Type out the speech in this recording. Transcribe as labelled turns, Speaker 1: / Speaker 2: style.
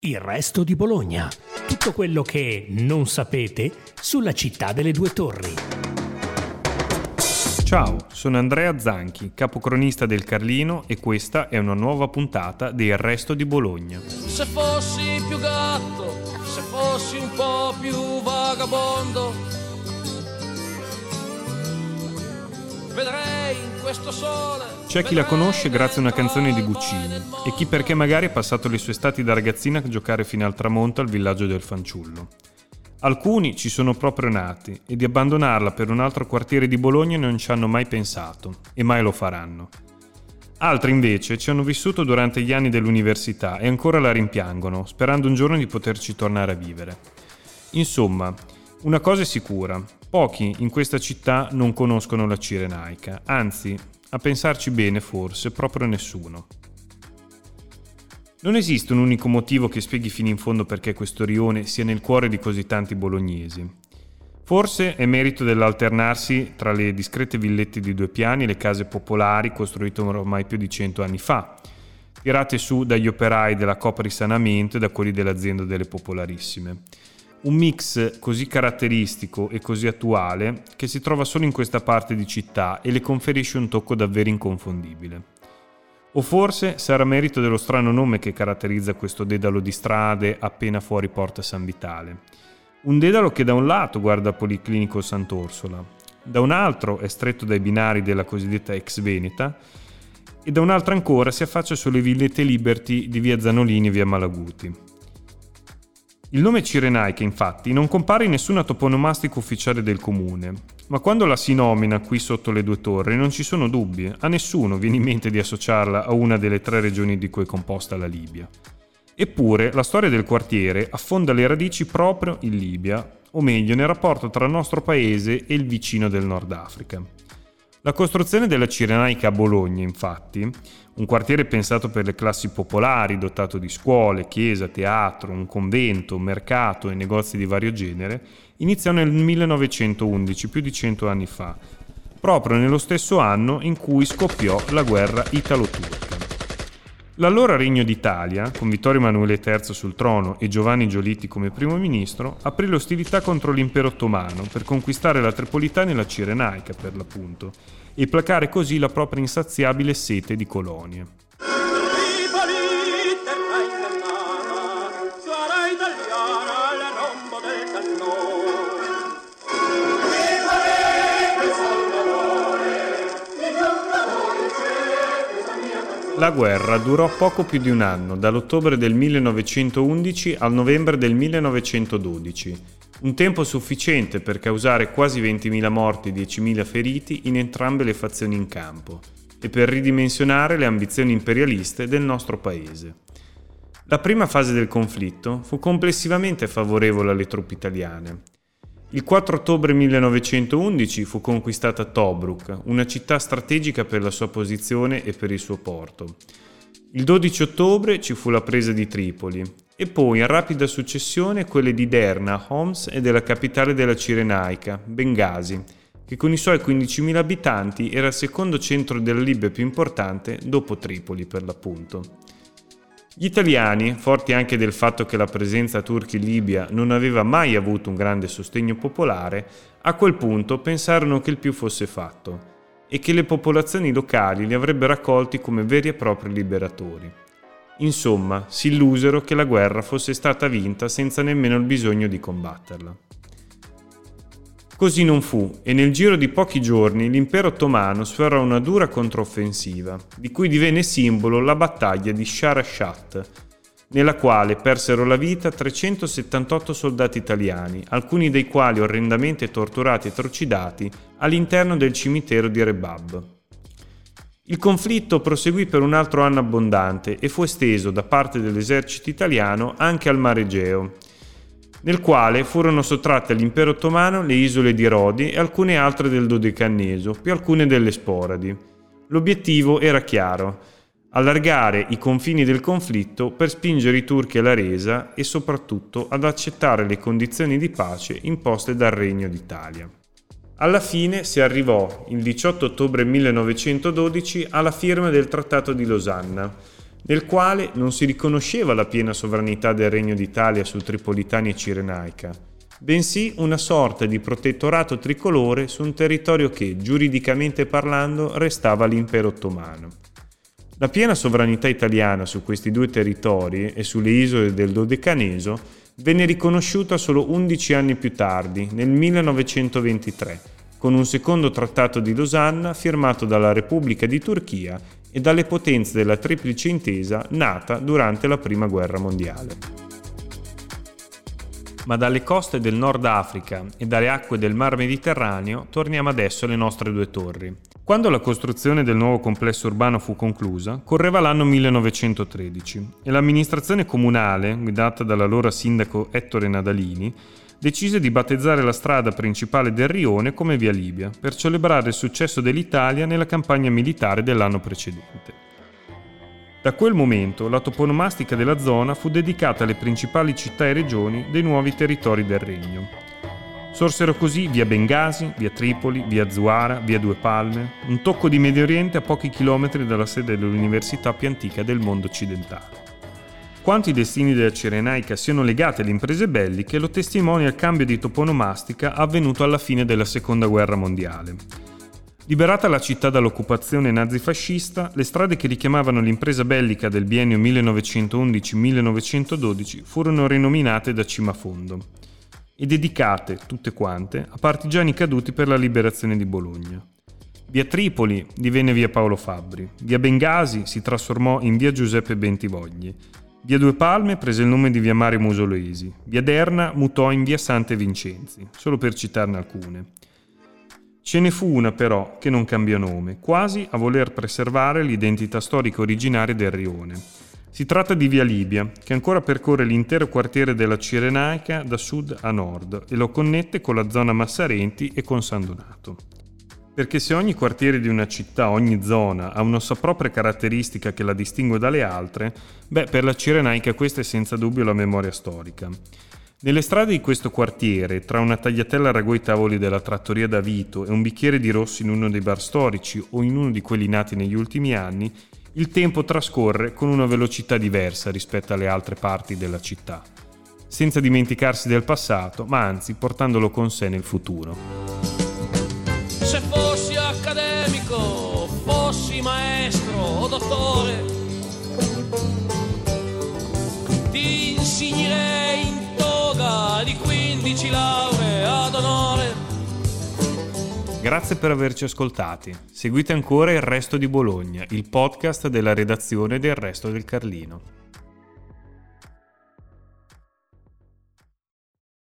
Speaker 1: Il resto di Bologna. Tutto quello che non sapete sulla città delle due torri.
Speaker 2: Ciao, sono Andrea Zanchi, capocronista del Carlino e questa è una nuova puntata di Il resto di Bologna.
Speaker 3: Se fossi più gatto, se fossi un po' più vagabondo, vedrei in questo sole.
Speaker 2: C'è chi la conosce grazie a una canzone di Guccini e chi perché magari ha passato le sue estati da ragazzina a giocare fino al tramonto al villaggio del fanciullo. Alcuni ci sono proprio nati e di abbandonarla per un altro quartiere di Bologna non ci hanno mai pensato e mai lo faranno. Altri invece ci hanno vissuto durante gli anni dell'università e ancora la rimpiangono, sperando un giorno di poterci tornare a vivere. Insomma, una cosa è sicura, pochi in questa città non conoscono la Cirenaica, anzi, a pensarci bene forse, proprio nessuno. Non esiste un unico motivo che spieghi fino in fondo perché questo rione sia nel cuore di così tanti bolognesi. Forse è merito dell'alternarsi tra le discrete villette di due piani e le case popolari costruite ormai più di cento anni fa, tirate su dagli operai della Copa Risanamento e da quelli dell'azienda delle Popolarissime. Un mix così caratteristico e così attuale che si trova solo in questa parte di città e le conferisce un tocco davvero inconfondibile. O forse sarà merito dello strano nome che caratterizza questo dedalo di strade appena fuori Porta San Vitale. Un dedalo che da un lato guarda Policlinico Sant'Orsola, da un altro è stretto dai binari della cosiddetta ex Veneta e da un altro ancora si affaccia sulle villette Liberty di via Zanolini e via Malaguti. Il nome Cirenaica, infatti, non compare in nessuna toponomastica ufficiale del comune, ma quando la si nomina qui sotto le due torri non ci sono dubbi, a nessuno viene in mente di associarla a una delle tre regioni di cui è composta la Libia. Eppure la storia del quartiere affonda le radici proprio in Libia, o meglio nel rapporto tra il nostro paese e il vicino del Nord Africa. La costruzione della Cirenaica a Bologna, infatti, un quartiere pensato per le classi popolari, dotato di scuole, chiesa, teatro, un convento, mercato e negozi di vario genere, iniziò nel 1911, più di cento anni fa, proprio nello stesso anno in cui scoppiò la guerra italo-turca. L'allora Regno d'Italia, con Vittorio Emanuele III sul trono e Giovanni Giolitti come primo ministro, aprì l'ostilità contro l'impero ottomano per conquistare la Tripolitania e la Cirenaica, per l'appunto, e placare così la propria insaziabile sete di colonie. La guerra durò poco più di un anno, dall'ottobre del 1911 al novembre del 1912, un tempo sufficiente per causare quasi 20.000 morti e 10.000 feriti in entrambe le fazioni in campo e per ridimensionare le ambizioni imperialiste del nostro paese. La prima fase del conflitto fu complessivamente favorevole alle truppe italiane. Il 4 ottobre 1911 fu conquistata Tobruk, una città strategica per la sua posizione e per il suo porto. Il 12 ottobre ci fu la presa di Tripoli e poi in rapida successione quelle di Derna, Homs e della capitale della Cirenaica, Bengasi, che con i suoi 15.000 abitanti era il secondo centro della Libia più importante dopo Tripoli per l'appunto. Gli italiani, forti anche del fatto che la presenza turca in Libia non aveva mai avuto un grande sostegno popolare, a quel punto pensarono che il più fosse fatto e che le popolazioni locali li avrebbero accolti come veri e propri liberatori. Insomma, si illusero che la guerra fosse stata vinta senza nemmeno il bisogno di combatterla. Così non fu e nel giro di pochi giorni l'impero ottomano sferrò una dura controffensiva, di cui divenne simbolo la battaglia di Sharashat, nella quale persero la vita 378 soldati italiani, alcuni dei quali orrendamente torturati e trucidati all'interno del cimitero di Rebab. Il conflitto proseguì per un altro anno abbondante e fu esteso da parte dell'esercito italiano anche al Mar Egeo, nel quale furono sottratte all'impero ottomano le isole di Rodi e alcune altre del Dodecanneso, più alcune delle Sporadi. L'obiettivo era chiaro, allargare i confini del conflitto per spingere i turchi alla resa e soprattutto ad accettare le condizioni di pace imposte dal Regno d'Italia. Alla fine si arrivò, il 18 ottobre 1912, alla firma del Trattato di Losanna, nel quale non si riconosceva la piena sovranità del Regno d'Italia su Tripolitania e Cirenaica, bensì una sorta di protettorato tricolore su un territorio che, giuridicamente parlando, restava l'impero ottomano. La piena sovranità italiana su questi due territori e sulle isole del Dodecaneso venne riconosciuta solo 11 anni più tardi, nel 1923, con un secondo trattato di Losanna firmato dalla Repubblica di Turchia e dalle potenze della Triplice Intesa nata durante la Prima Guerra Mondiale ma dalle coste del Nord Africa e dalle acque del Mar Mediterraneo torniamo adesso alle nostre due torri. Quando la costruzione del nuovo complesso urbano fu conclusa, correva l'anno 1913 e l'amministrazione comunale, guidata dall'allora sindaco Ettore Nadalini, decise di battezzare la strada principale del Rione come Via Libia per celebrare il successo dell'Italia nella campagna militare dell'anno precedente. Da quel momento la toponomastica della zona fu dedicata alle principali città e regioni dei nuovi territori del regno. Sorsero così via Bengasi, via Tripoli, via Zuara, via Due Palme, un tocco di Medio Oriente a pochi chilometri dalla sede dell'università più antica del mondo occidentale. Quanto i destini della Cirenaica siano legati alle imprese belliche lo testimonia il cambio di toponomastica avvenuto alla fine della Seconda Guerra Mondiale. Liberata la città dall'occupazione nazifascista, le strade che richiamavano l'impresa bellica del biennio 1911-1912 furono rinominate da Cimafondo e dedicate, tutte quante, a partigiani caduti per la liberazione di Bologna. Via Tripoli divenne via Paolo Fabbri, via Bengasi si trasformò in via Giuseppe Bentivogli, via Due Palme prese il nome di via Mario Musolesi, via Derna mutò in via Sante Vincenzi, solo per citarne alcune. Ce ne fu una però che non cambiò nome, quasi a voler preservare l'identità storica originaria del rione. Si tratta di Via Libia, che ancora percorre l'intero quartiere della Cirenaica da sud a nord e lo connette con la zona Massarenti e con San Donato. Perché se ogni quartiere di una città, ogni zona, ha una sua propria caratteristica che la distingue dalle altre, beh, per la Cirenaica questa è senza dubbio la memoria storica. Nelle strade di questo quartiere, tra una tagliatella a ragù ai tavoli della trattoria da Vito e un bicchiere di rosso in uno dei bar storici o in uno di quelli nati negli ultimi anni, il tempo trascorre con una velocità diversa rispetto alle altre parti della città, senza dimenticarsi del passato, ma anzi portandolo con sé nel futuro.
Speaker 3: 15 lauree ad onore.
Speaker 2: Grazie per averci ascoltati. Seguite ancora Il Resto di Bologna, il podcast della redazione del Resto del Carlino.